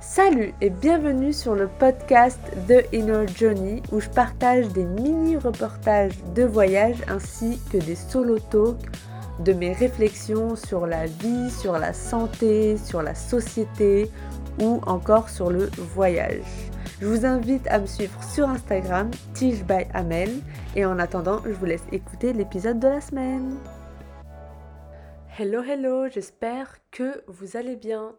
Salut et bienvenue sur le podcast The Inner Journey où je partage des mini-reportages de voyage ainsi que des solo talks de mes réflexions sur la vie, sur la santé, sur la société ou encore sur le voyage. Je vous invite à me suivre sur Instagram, Tige et en attendant, je vous laisse écouter l'épisode de la semaine. Hello, hello, j'espère que vous allez bien.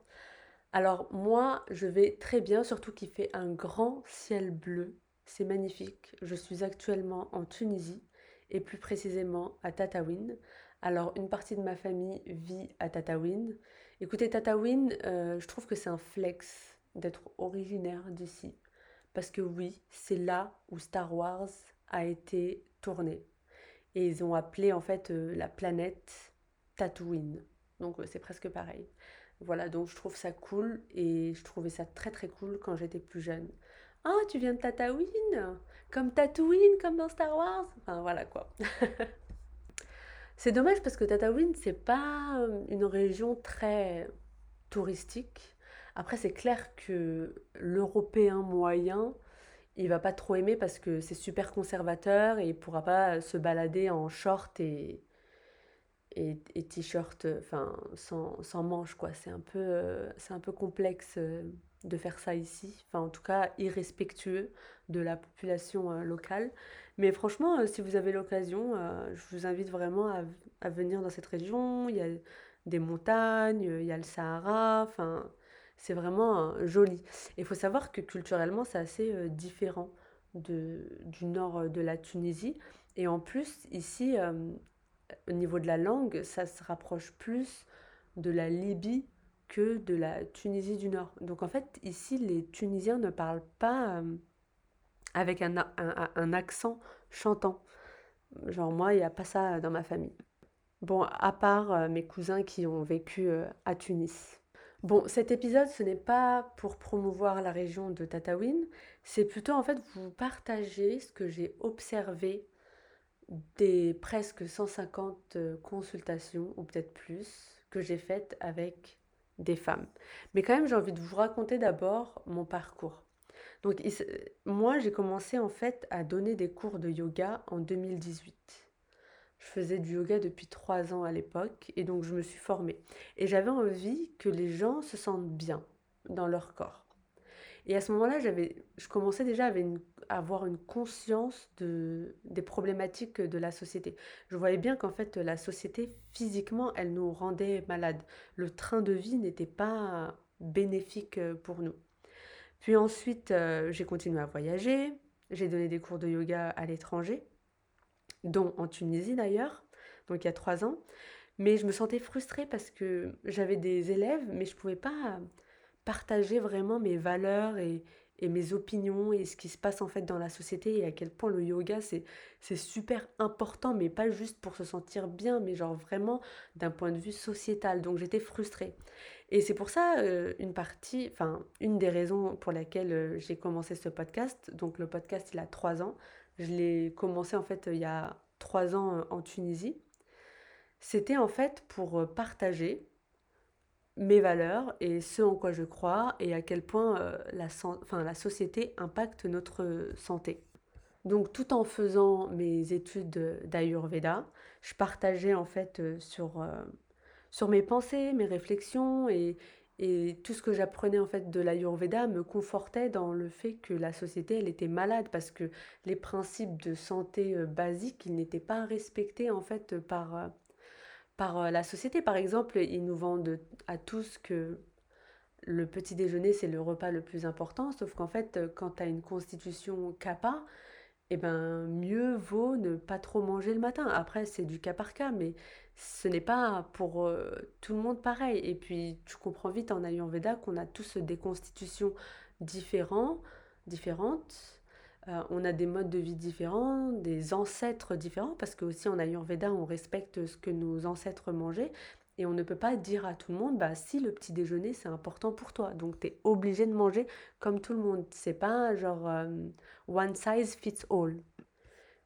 Alors moi, je vais très bien, surtout qu'il fait un grand ciel bleu. C'est magnifique. Je suis actuellement en Tunisie et plus précisément à Tataouine. Alors une partie de ma famille vit à Tataouine. Écoutez, Tataouine, euh, je trouve que c'est un flex d'être originaire d'ici. Parce que oui, c'est là où Star Wars a été tourné. Et ils ont appelé en fait euh, la planète Tatooine. Donc c'est presque pareil. Voilà, donc je trouve ça cool et je trouvais ça très très cool quand j'étais plus jeune. Ah, tu viens de Tatooine Comme Tatooine, comme dans Star Wars Enfin voilà quoi. c'est dommage parce que Tatooine, c'est pas euh, une région très touristique. Après, c'est clair que l'Européen moyen, il va pas trop aimer parce que c'est super conservateur et il pourra pas se balader en short et, et, t-shirt enfin sans, sans manches quoi. C'est un peu euh, c'est un peu complexe euh, de faire ça ici. Enfin en tout cas irrespectueux de la population euh, locale. Mais franchement si vous avez l'occasion je vous invite vraiment à, à, venir dans cette région. Il y a des montagnes il y a le Sahara. Enfin c'est vraiment joli. Il faut savoir que culturellement c'est assez différent de, du nord de la Tunisie. Et en plus ici au niveau de la langue, ça se rapproche plus de la Libye que de la Tunisie du Nord. Donc en fait, ici, les Tunisiens ne parlent pas euh, avec un, un, accent chantant. Genre moi, il n'y a pas ça dans ma famille. Bon, à part euh, mes cousins qui ont vécu euh, à Tunis. Bon, cet épisode, ce n'est pas pour promouvoir la région de Tataouine, c'est plutôt en fait vous partager ce que j'ai observé des presque 150 euh, consultations, ou peut-être plus, que j'ai faites avec des femmes. Mais quand même, j'ai envie de vous raconter d'abord mon parcours. Donc, moi, j'ai commencé en fait à donner des cours de yoga en 2018. Je faisais du yoga depuis trois ans à l'époque et donc je me suis formée. Et j'avais envie que les gens se sentent bien dans leur corps. Et à ce moment-là, j'avais, je commençais déjà à avoir une conscience de, des problématiques de la société. Je voyais bien qu'en fait, la société, physiquement, elle nous rendait malades. Le train de vie n'était pas bénéfique pour nous. Puis ensuite, euh, j'ai continué à voyager. J'ai donné des cours de yoga à l'étranger, dont en Tunisie d'ailleurs, donc il y a trois ans. Mais je me sentais frustrée parce que j'avais des élèves, mais je ne pouvais pas partager vraiment mes valeurs et, mes opinions et ce qui se passe en fait dans la société et à quel point le yoga c'est super important mais pas juste pour se sentir bien mais genre vraiment d'un point de vue sociétal. Donc j'étais frustrée. Et c'est pour ça euh, une partie enfin une des raisons pour laquelle euh, j'ai commencé ce podcast donc le podcast il a trois ans. Je l'ai commencé en fait il y a trois ans euh, en Tunisie. C'était en fait pour partager mes valeurs et ce en quoi je crois et à quel point euh, la, enfin, la société impacte notre santé. Donc tout en faisant mes études d'Ayurveda, je partageais en fait euh, sur, euh, sur mes pensées, mes réflexions et, et tout ce que j'apprenais en fait de l'Ayurveda me confortait dans le fait que la société elle était malade parce que les principes de santé basiques ils n'étaient pas respectés en fait par par euh, la société. Par exemple, ils nous vendent à tous que le petit déjeuner, c'est le repas le plus important, sauf qu'en fait, euh, quand tu as une constitution kappa, eh ben, mieux vaut ne pas trop manger le matin. Après, c'est du cas par cas, mais ce n'est pas pour euh, tout le monde pareil. Et puis, tu comprends vite en Ayurveda qu'on a tous des constitutions différents, différentes euh, on a des modes de vie différents, des ancêtres différents, parce que aussi en Ayurveda, on respecte ce que nos ancêtres mangeaient. Et on ne peut pas dire à tout le monde, bah si le petit déjeuner c'est important pour toi, donc tu es obligé de manger comme tout le monde. C'est pas genre euh, one size fits all.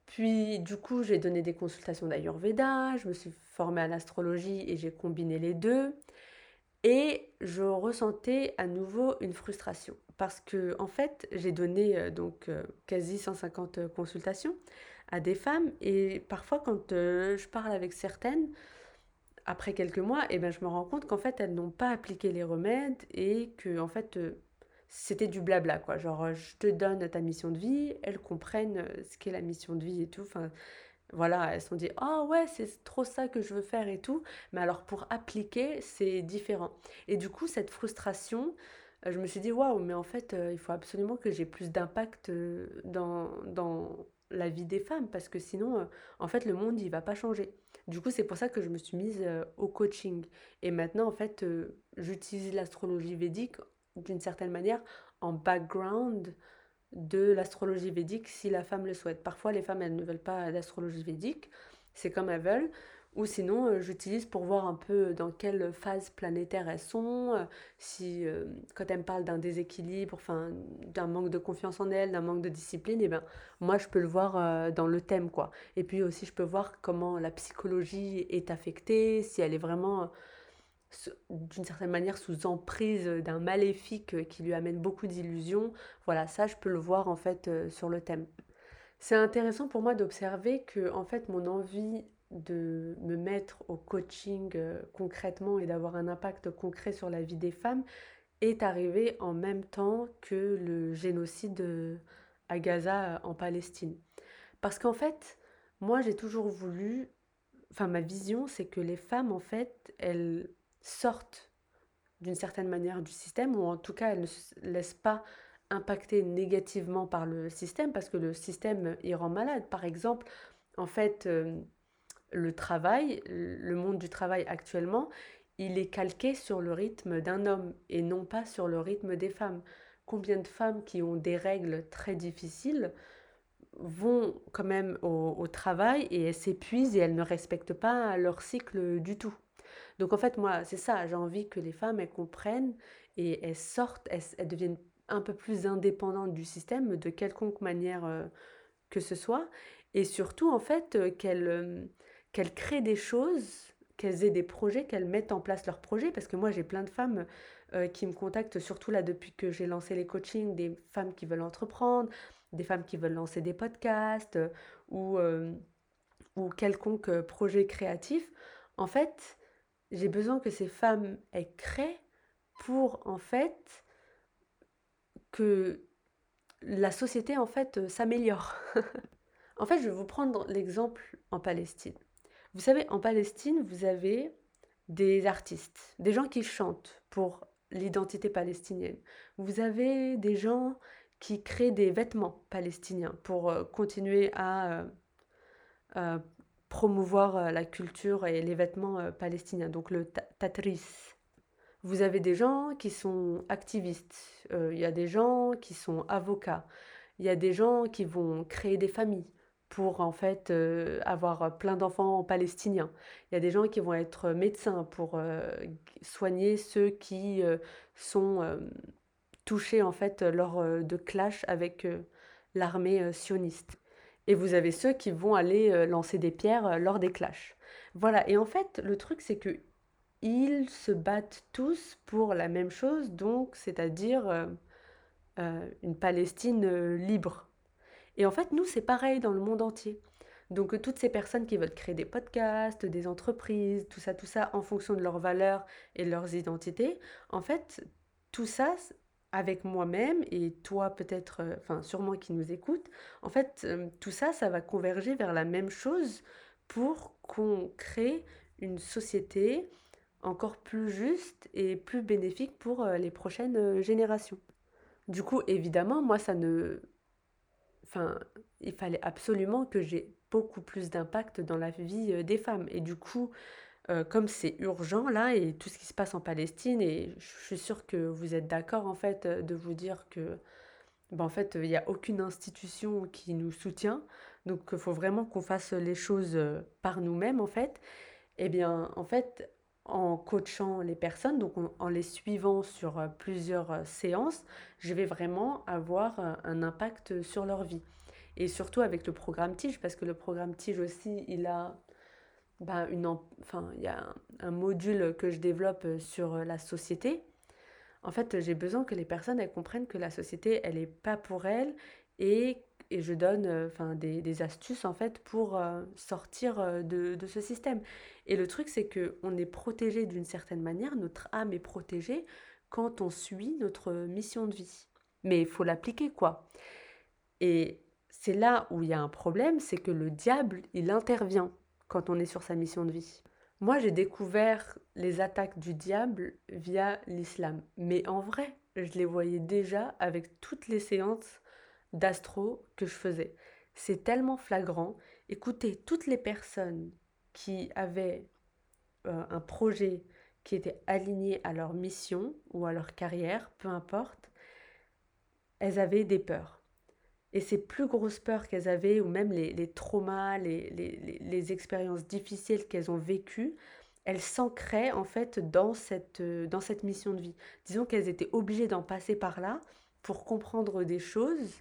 Puis du coup, j'ai donné des consultations d'Ayurveda, je me suis formée à l'astrologie et j'ai combiné les deux. Et je ressentais à nouveau une frustration parce que en fait, j'ai donné euh, donc euh, quasi 150 consultations à des femmes et parfois quand euh, je parle avec certaines après quelques mois, et eh ben, je me rends compte qu'en fait, elles n'ont pas appliqué les remèdes et que en fait c'était du blabla quoi. Genre je te donne ta mission de vie, elles comprennent ce qu'est la mission de vie et tout. Enfin, voilà, elles se sont dit «Oh ouais, c'est trop ça que je veux faire et tout». Mais alors pour appliquer, c'est différent. Et du coup, cette frustration, euh, je me suis dit «Waouh, mais en fait, euh, il faut absolument que j'ai plus d'impact euh, dans, dans la vie des femmes parce que sinon, en fait, le monde, il va pas changer». Du coup, c'est pour ça que je me suis mise au coaching. Et maintenant, en fait, j'utilise l'astrologie védique d'une certaine manière en background de l'astrologie védique si la femme le souhaite. Parfois, les femmes, elles ne veulent pas d'astrologie védique, c'est comme elles veulent. Ou sinon, euh, j'utilise pour voir un peu dans quelle phase planétaire elles sont, euh, si euh, quand elles me parlent d'un déséquilibre, enfin d'un manque de confiance en elles, d'un manque de discipline, et eh ben moi je peux le voir dans le thème quoi. Et puis aussi je peux voir comment la psychologie est affectée, si elle est vraiment d'une certaine manière sous emprise d'un maléfique qui lui amène beaucoup d'illusions. Voilà, ça je peux le voir en fait sur le thème. C'est intéressant pour moi d'observer que en fait mon envie de me mettre au coaching euh, concrètement et d'avoir un impact concret sur la vie des femmes est arrivée en même temps que le génocide euh, à Gaza en Palestine. Parce qu'en fait, moi j'ai toujours voulu, enfin ma vision c'est que les femmes en fait, elles sortent d'une certaine manière du système, ou en tout cas elles ne se laissent pas impacter négativement par le système, parce que le système y rend malade. Par exemple, en fait, euh, le travail, le monde du travail actuellement, il est calqué sur le rythme d'un homme et non pas sur le rythme des femmes. Combien de femmes qui ont des règles très difficiles vont quand même au, travail et elles s'épuisent et elles ne respectent pas leur cycle du tout. Donc en fait, moi, c'est ça, j'ai envie que les femmes, elles comprennent et elles sortent, elles, deviennent un peu plus indépendantes du système de quelconque manière euh, que ce soit. Et surtout, en fait, euh, qu'elles euh, qu'elles créent des choses, qu'elles aient des projets, qu'elles mettent en place leurs projets. Parce que moi, j'ai plein de femmes qui me contactent, surtout là, depuis que j'ai lancé les coachings, des femmes qui veulent entreprendre, des femmes qui veulent lancer des podcasts ou, ou quelconque projet créatif. En fait, j'ai besoin que ces femmes elles créent pour en fait que la société en fait euh, s'améliore. en fait, je vais vous prendre l'exemple en Palestine. Vous savez, en Palestine, vous avez des artistes, des gens qui chantent pour l'identité palestinienne. Vous avez des gens qui créent des vêtements palestiniens pour euh, continuer à euh, promouvoir euh, la culture et les vêtements palestiniens, donc le tatris. Vous avez des gens qui sont activistes, il y a des gens qui sont avocats, il y a des gens qui vont créer des familles pour en fait avoir plein d'enfants palestiniens. Il y a des gens qui vont être médecins pour soigner ceux qui sont touchés en fait lors de clash avec l'armée sioniste et vous avez ceux qui vont aller euh, lancer des pierres euh, lors des clashs. Voilà, et en fait, le truc c'est que ils se battent tous pour la même chose, donc c'est-à-dire euh, une Palestine libre. Et en fait, nous, c'est pareil dans le monde entier. Donc toutes ces personnes qui veulent créer des podcasts, des entreprises, tout ça, tout ça, en fonction de leurs valeurs et de leurs identités, en fait, tout ça, avec moi-même et toi peut-être, euh, enfin sûrement qui nous écoute, en fait, euh, tout ça, ça va converger vers la même chose pour qu'on crée une société encore plus juste et plus bénéfique pour euh, les prochaines générations. Du coup, évidemment, moi, ça ne... Enfin, il fallait absolument que j'ai beaucoup plus d'impact dans la vie des femmes. Et du coup, euh, comme c'est urgent là et tout ce qui se passe en Palestine et je suis sûre que vous êtes d'accord en fait de vous dire que ben, en fait il n'y a aucune institution qui nous soutient donc il faut vraiment qu'on fasse les choses euh, par nous-mêmes en fait eh bien en fait en coachant les personnes donc en les suivant sur euh, plusieurs séances je vais vraiment avoir un impact sur leur vie et surtout avec le programme Tige parce que le programme Tige aussi il a ben, une, enfin, il y a un, module que je développe sur la société. En fait, j'ai besoin que les personnes elles comprennent que la société, elle n'est pas pour elles et, et je donne enfin, des, des, astuces en fait pour sortir de, de, ce système. Et le truc, c'est que on est protégé d'une certaine manière, notre âme est protégée quand on suit notre mission de vie. Mais il faut l'appliquer, quoi. Et c'est là où il y a un problème, c'est que le diable, il intervient quand on est sur sa mission de vie. Moi, j'ai découvert les attaques du diable via l'islam. Mais en vrai, je les voyais déjà avec toutes les séances d'astro que je faisais. C'est tellement flagrant. Écoutez, toutes les personnes qui avaient euh, un projet qui était aligné à leur mission ou à leur carrière, peu importe, elles avaient des peurs. Et ces plus grosses peurs qu'elles avaient, ou même les, traumas, les, les, expériences difficiles qu'elles ont vécues, elles s'ancraient en fait dans cette, dans cette mission de vie. Disons qu'elles étaient obligées d'en passer par là pour comprendre des choses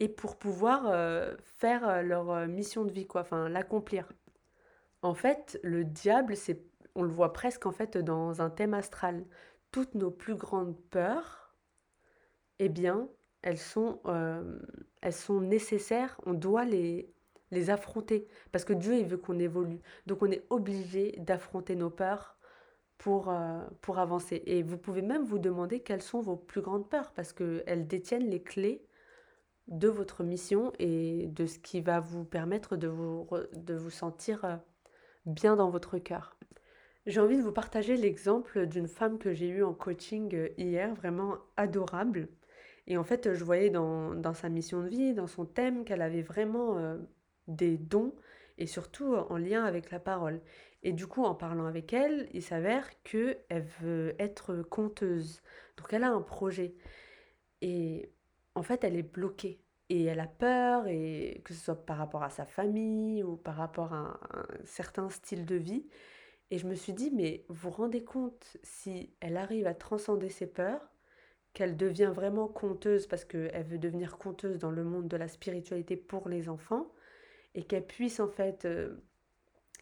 et pour pouvoir euh, faire leur mission de vie, quoi, enfin l'accomplir. En fait, le diable, c'est on le voit presque en fait dans un thème astral. Toutes nos plus grandes peurs, eh bien, elles sont, euh, elles sont nécessaires, on doit les, les affronter, parce que Dieu, il veut qu'on évolue. Donc on est obligé d'affronter nos peurs pour, euh, pour avancer. Et vous pouvez même vous demander quelles sont vos plus grandes peurs, parce qu'elles détiennent les clés de votre mission et de ce qui va vous permettre de vous, de vous sentir euh, bien dans votre cœur. J'ai envie de vous partager l'exemple d'une femme que j'ai eue en coaching euh, hier, vraiment adorable. Et en fait, je voyais dans, dans sa mission de vie, dans son thème, qu'elle avait vraiment euh, des dons et surtout en lien avec la parole. Et du coup, en parlant avec elle, il s'avère qu'elle veut être conteuse. Donc elle a un projet. Et en fait, elle est bloquée. Et elle a peur, et que ce soit par rapport à sa famille ou par rapport à un certain style de vie. Et je me suis dit, mais vous vous rendez compte, si elle arrive à transcender ses peurs, qu'elle devient vraiment conteuse parce qu'elle veut devenir conteuse dans le monde de la spiritualité pour les enfants, et qu'elle puisse en fait euh,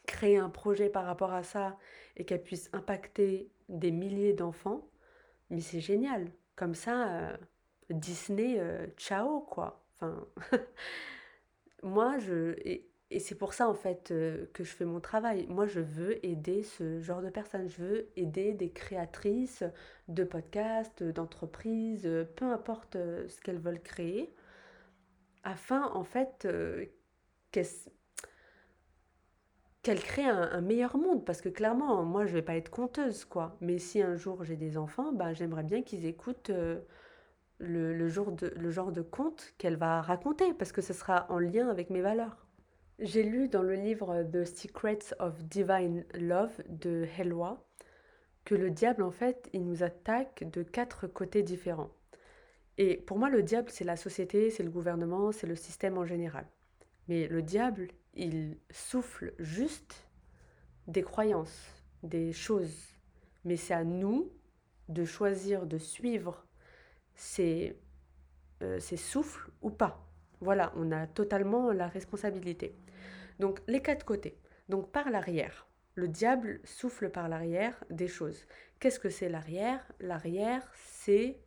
créer un projet par rapport à ça, et qu'elle puisse impacter des milliers d'enfants, mais c'est génial. Comme ça, euh, Disney, euh, ciao quoi. Enfin, moi, je... Et c'est pour ça, en fait, euh, que je fais mon travail. Moi, je veux aider ce genre de personnes. Je veux aider des créatrices de podcasts, d'entreprises, peu importe euh, ce qu'elles veulent créer, afin, en fait, euh, qu'elles créent un, meilleur monde. Parce que clairement, moi, je ne vais pas être conteuse, quoi. Mais si un jour j'ai des enfants, ben, j'aimerais bien qu'ils écoutent le, genre de, le genre de conte qu'elle va raconter, parce que ce sera en lien avec mes valeurs. J'ai lu dans le livre The Secrets of Divine Love de Helwa que le diable, en fait, il nous attaque de quatre côtés différents. Et pour moi, le diable, c'est la société, c'est le gouvernement, c'est le système en général. Mais le diable, il souffle juste des croyances, des choses. Mais c'est à nous de choisir de suivre euh, ces souffles ou pas. Voilà, on a totalement la responsabilité. Donc les quatre côtés. Donc par l'arrière. Le diable souffle par l'arrière des choses. Qu'est-ce que c'est l'arrière? L'arrière, c'est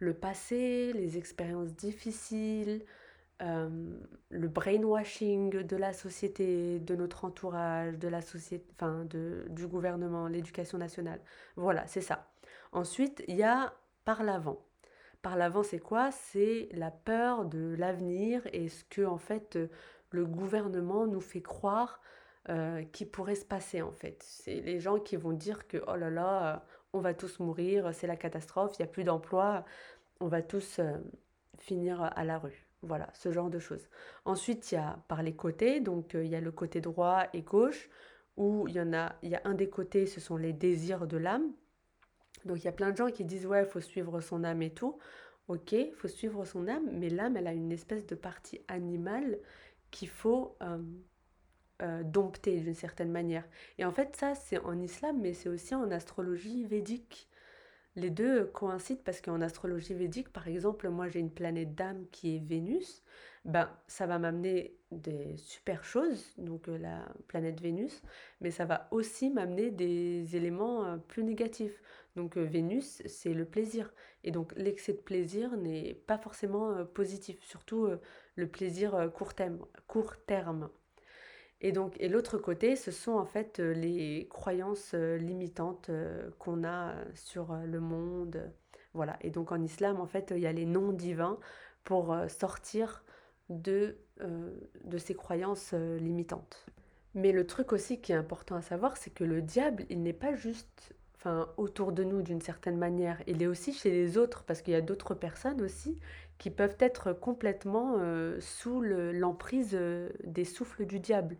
le passé, les expériences difficiles, euh, le brainwashing de la société, de notre entourage, de la société, enfin de, du gouvernement, l'éducation nationale. Voilà, c'est ça. Ensuite, il y a par l'avant. Par l'avant, c'est quoi? C'est la peur de l'avenir et ce que en fait le gouvernement nous fait croire euh, qui pourrait se passer en fait. C'est les gens qui vont dire que oh là là, euh, on va tous mourir, c'est la catastrophe, il n'y a plus d'emploi, on va tous euh, finir à la rue. Voilà, ce genre de choses. Ensuite, il y a par les côtés, donc il y a le côté droit et gauche, où il y en a, il y a un des côtés, ce sont les désirs de l'âme. Donc il y a plein de gens qui disent ouais, il faut suivre son âme et tout. Ok, il faut suivre son âme, mais l'âme, elle a une espèce de partie animale qu'il faut euh, euh, dompter d'une certaine manière. Et en fait, ça, c'est en islam, mais c'est aussi en astrologie védique. Les deux coïncident parce qu'en astrologie védique, par exemple, moi j'ai une planète d'âme qui est Vénus, ben, ça va m'amener des super choses, donc euh, la planète Vénus, mais ça va aussi m'amener des éléments plus négatifs. Donc euh, Vénus, c'est le plaisir. Et donc l'excès de plaisir n'est pas forcément positif, surtout le plaisir court terme, court terme. Et donc, et l'autre côté, ce sont en fait les croyances limitantes qu'on a sur le monde. Voilà. Et donc en islam, en fait, il y a les noms divins pour sortir de, euh, de ces croyances euh, limitantes. Mais le truc aussi qui est important à savoir, c'est que le diable, il n'est pas juste autour de nous d'une certaine manière, il est aussi chez les autres, parce qu'il y a d'autres personnes aussi qui peuvent être complètement euh, sous l'emprise des souffles du diable.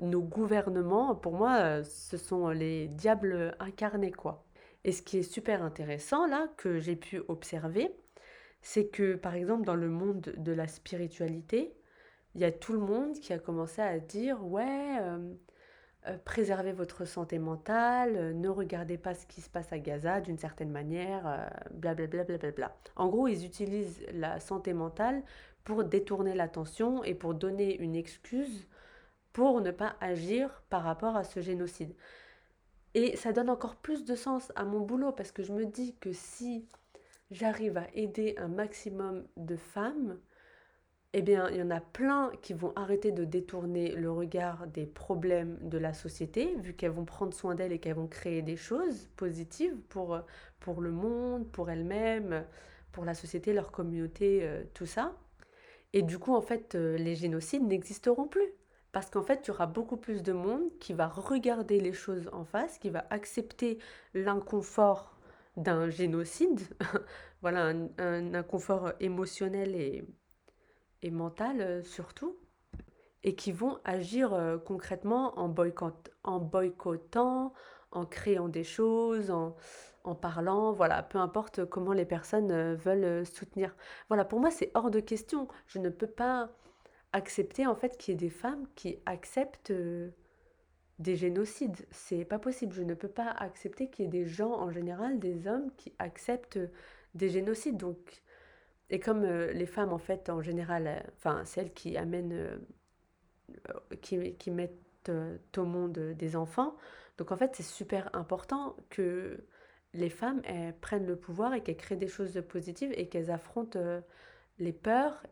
Nos gouvernements, pour moi, ce sont les diables incarnés, quoi. Et ce qui est super intéressant, là, que j'ai pu observer, c'est que, par exemple, dans le monde de la spiritualité, il y a tout le monde qui a commencé à dire, ouais, euh, euh, préservez votre santé mentale, euh, ne regardez pas ce qui se passe à Gaza d'une certaine manière, blablabla. Bla, bla, bla, en gros, ils utilisent la santé mentale pour détourner l'attention et pour donner une excuse pour ne pas agir par rapport à ce génocide. Et ça donne encore plus de sens à mon boulot parce que je me dis que si j'arrive à aider un maximum de femmes, eh bien, il y en a plein qui vont arrêter de détourner le regard des problèmes de la société, vu qu'elles vont prendre soin d'elles et qu'elles vont créer des choses positives pour, pour le monde, pour elles-mêmes, pour la société, leur communauté, euh, tout ça. Et du coup, en fait, euh, les génocides n'existeront plus. Parce qu'en fait, il y aura beaucoup plus de monde qui va regarder les choses en face, qui va accepter l'inconfort d'un génocide, voilà, un, inconfort émotionnel et, et mental euh, surtout, et qui vont agir euh, concrètement en, boycott, en boycottant, en créant des choses, en, en parlant, voilà, peu importe comment les personnes euh, veulent soutenir. Voilà, pour moi, c'est hors de question. Je ne peux pas accepter en fait qu'il y ait des femmes qui acceptent des génocides. C'est pas possible. Je ne peux pas accepter qu'il y ait des gens en général, des hommes qui acceptent des génocides. Donc, et comme euh, les femmes en fait en général, euh, enfin celles qui amènent, euh, qui, mettent au monde des enfants. Donc en fait c'est super important que les femmes elles, prennent le pouvoir et qu'elles créent des choses positives et qu'elles affrontent les peurs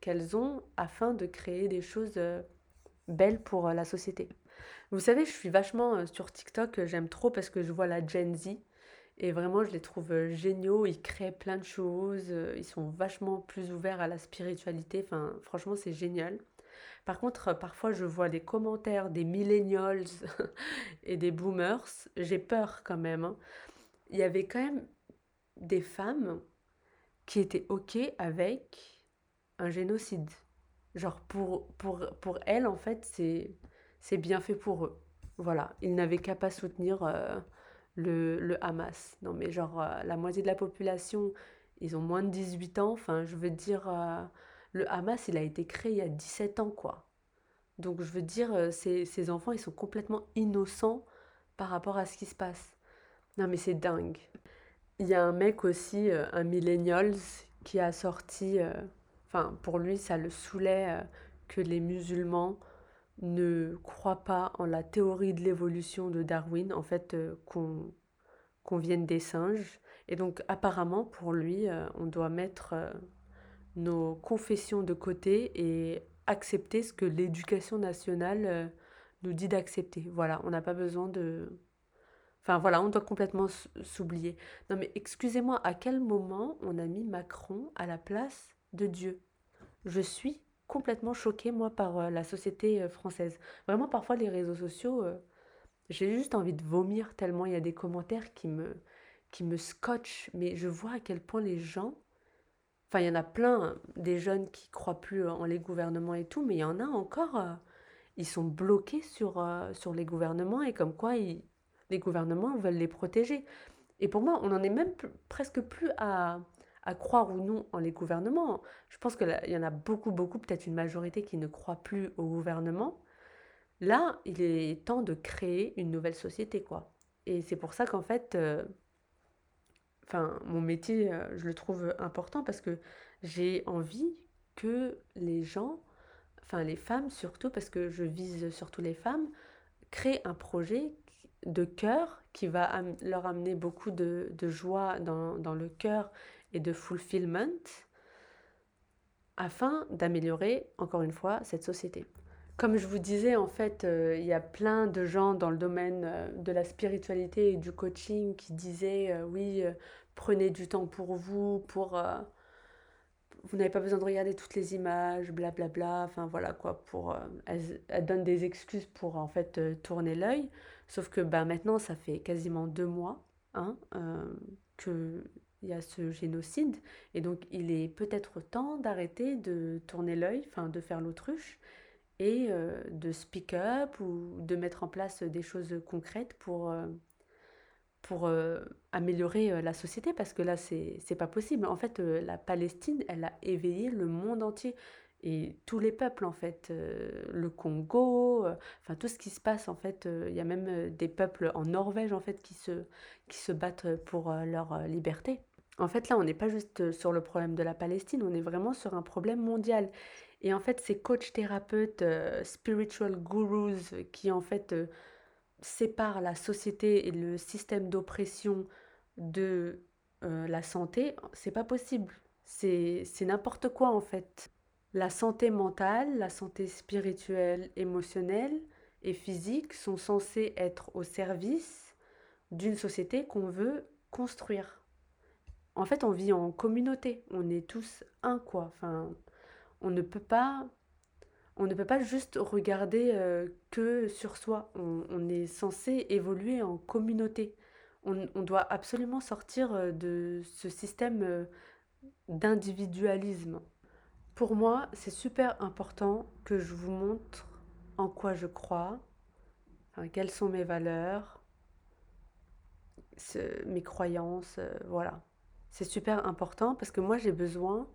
qu'elles ont afin de créer des choses belles pour la société. Vous savez, je suis vachement sur TikTok, j'aime trop parce que je vois la Gen Z et vraiment je les trouve euh, géniaux, ils créent plein de choses, ils sont vachement plus ouverts à la spiritualité, enfin franchement c'est génial. Par contre, parfois je vois des commentaires des millennials et des boomers, j'ai peur quand même. Hein. Il y avait quand même des femmes qui étaient OK avec un génocide. Genre pour, pour, pour elles, en fait, c'est bien fait pour eux. Voilà, ils n'avaient qu'à pas soutenir euh, le, le, Hamas. Non, mais genre, euh, la moitié de la population, ils ont moins de 18 ans. Enfin, je veux dire, euh, le Hamas, il a été créé il y a 17 ans, quoi. Donc, je veux dire, ces, ces enfants, ils sont complètement innocents par rapport à ce qui se passe. Non, mais c'est dingue. Il y a un mec aussi, un millennials, qui a sorti, enfin, pour lui, ça le saoulait que les musulmans ne croit pas en la théorie de l'évolution de Darwin, en fait, euh, qu'on vienne des singes. Et donc, apparemment, pour lui, euh, on doit mettre euh, nos confessions de côté et accepter ce que l'éducation nationale nous dit d'accepter. Voilà, on n'a pas besoin de... Enfin voilà, on doit complètement s'oublier. Non mais excusez-moi, à quel moment on a mis Macron à la place de Dieu? Je suis complètement choquée, moi, par euh, la société euh, française. Vraiment, parfois, les réseaux sociaux, euh, j'ai juste envie de vomir tellement il y a des commentaires qui me, qui me scotchent. Mais je vois à quel point les gens... Enfin, il y en a plein, hein, des jeunes qui croient plus en les gouvernements et tout, mais il y en a encore, ils sont bloqués sur, sur les gouvernements et comme quoi ils, les gouvernements veulent les protéger. Et pour moi, on n'en est même presque plus à à croire ou non en les gouvernements. Je pense qu'il y en a beaucoup, beaucoup, peut-être une majorité qui ne croit plus au gouvernement. Là, il est temps de créer une nouvelle société, quoi. Et c'est pour ça qu'en fait, euh, enfin, mon métier, euh, je le trouve important parce que j'ai envie que les gens, enfin les femmes surtout, parce que je vise surtout les femmes, créent un projet de cœur qui va leur amener beaucoup de, joie dans, dans le cœur et de fulfillment afin d'améliorer, encore une fois, cette société. Comme je vous disais, en fait, euh, il y a plein de gens dans le domaine euh, de la spiritualité et du coaching qui disaient euh, oui, prenez du temps pour vous, pour vous n'avez pas besoin de regarder toutes les images, blablabla. Bla, bla. Enfin voilà quoi, pour elles, donnent des excuses pour en fait tourner l'œil. Sauf que ben, maintenant, ça fait quasiment deux mois hein, que il y a ce génocide. Et donc, il est peut-être temps d'arrêter de tourner l'œil, enfin, de faire l'autruche, et euh, de speak up ou de mettre en place des choses concrètes pour, euh, pour euh, améliorer la société, parce que là, c'est pas possible. En fait, la Palestine, elle a éveillé le monde entier. Et tous les peuples, en fait, le Congo, enfin tout ce qui se passe, en fait, il y a même des peuples en Norvège, en fait, qui se, qui se battent pour leur liberté. En fait, là, on n'est pas juste sur le problème de la Palestine, on est vraiment sur un problème mondial. Et en fait, ces coachs thérapeutes, euh, spiritual gurus, qui en fait euh, séparent la société et le système d'oppression de euh, la santé, c'est pas possible. C'est n'importe quoi en fait. La santé mentale, la santé spirituelle, émotionnelle et physique sont censées être au service d'une société qu'on veut construire en fait, on vit en communauté. On est tous un, quoi. Enfin, on ne peut pas, on ne peut pas juste regarder euh, que sur soi. On, est censé évoluer en communauté. On, doit absolument sortir euh, de ce système euh, d'individualisme. Pour moi, c'est super important que je vous montre en quoi je crois, quelles sont mes valeurs, mes croyances, voilà. C'est super important parce que moi j'ai besoin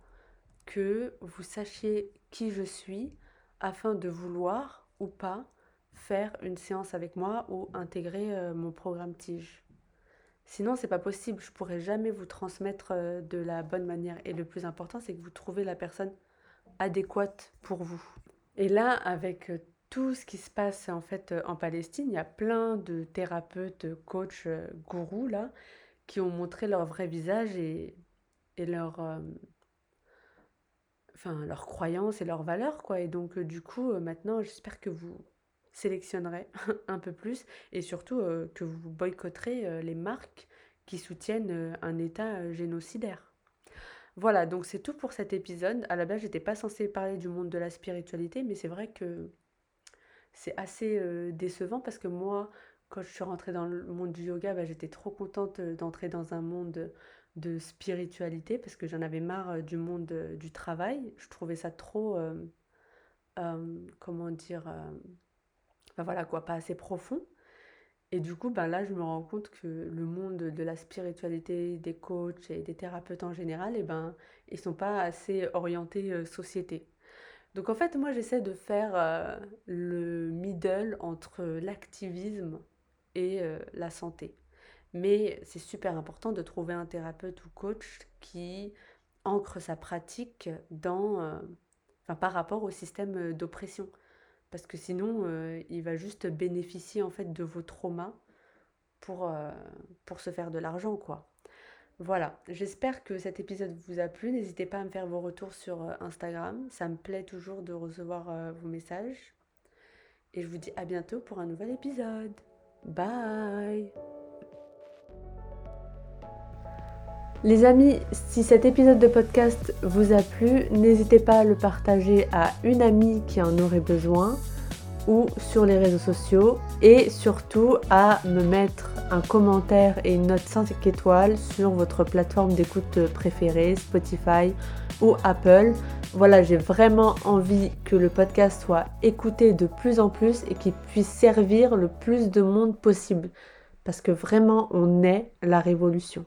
que vous sachiez qui je suis afin de vouloir ou pas faire une séance avec moi ou intégrer euh, mon programme Tige. Sinon, c'est pas possible, je pourrais jamais vous transmettre euh, de la bonne manière et le plus important, c'est que vous trouvez la personne adéquate pour vous. Et là, avec euh, tout ce qui se passe en fait en Palestine, il y a plein de thérapeutes, coachs, gourous là qui ont montré leur vrai visage et, et leur, euh, enfin, leurs croyances et leurs valeurs. Quoi. Et donc, euh, du coup, euh, maintenant, j'espère que vous sélectionnerez un peu plus et surtout que vous boycotterez les marques qui soutiennent un État génocidaire. Voilà, donc c'est tout pour cet épisode. À la base, j'étais pas censée parler du monde de la spiritualité, mais c'est vrai que c'est assez décevant parce que moi, quand je suis rentrée dans le monde du yoga, bah, j'étais trop contente euh, d'entrer dans un monde de spiritualité parce que j'en avais marre euh, du monde euh, du travail. Je trouvais ça trop, comment dire, ben voilà quoi, pas assez profond. Et du coup, ben là, je me rends compte que le monde de la spiritualité, des coachs et des thérapeutes en général, eh ben, ils sont pas assez orientés société. Donc en fait, moi, j'essaie de faire le middle entre l'activisme euh, la santé. Mais c'est super important de trouver un thérapeute ou coach qui ancre sa pratique dans, euh, par rapport au système d'oppression. Parce que sinon, euh, il va juste bénéficier en fait de vos traumas pour, pour se faire de l'argent, quoi. Voilà, j'espère que cet épisode vous a plu. N'hésitez pas à me faire vos retours sur Instagram. Ça me plaît toujours de recevoir vos messages. Et je vous dis à bientôt pour un nouvel épisode. Bye Les amis, si cet épisode de podcast vous a plu, n'hésitez pas à le partager à une amie qui en aurait besoin ou sur les réseaux sociaux et surtout à me mettre un commentaire et une note 5 étoiles sur votre plateforme d'écoute préférée, Spotify ou Apple. Voilà, j'ai vraiment envie que le podcast soit écouté de plus en plus et qu'il puisse servir le plus de monde possible. Parce que vraiment, on est la révolution.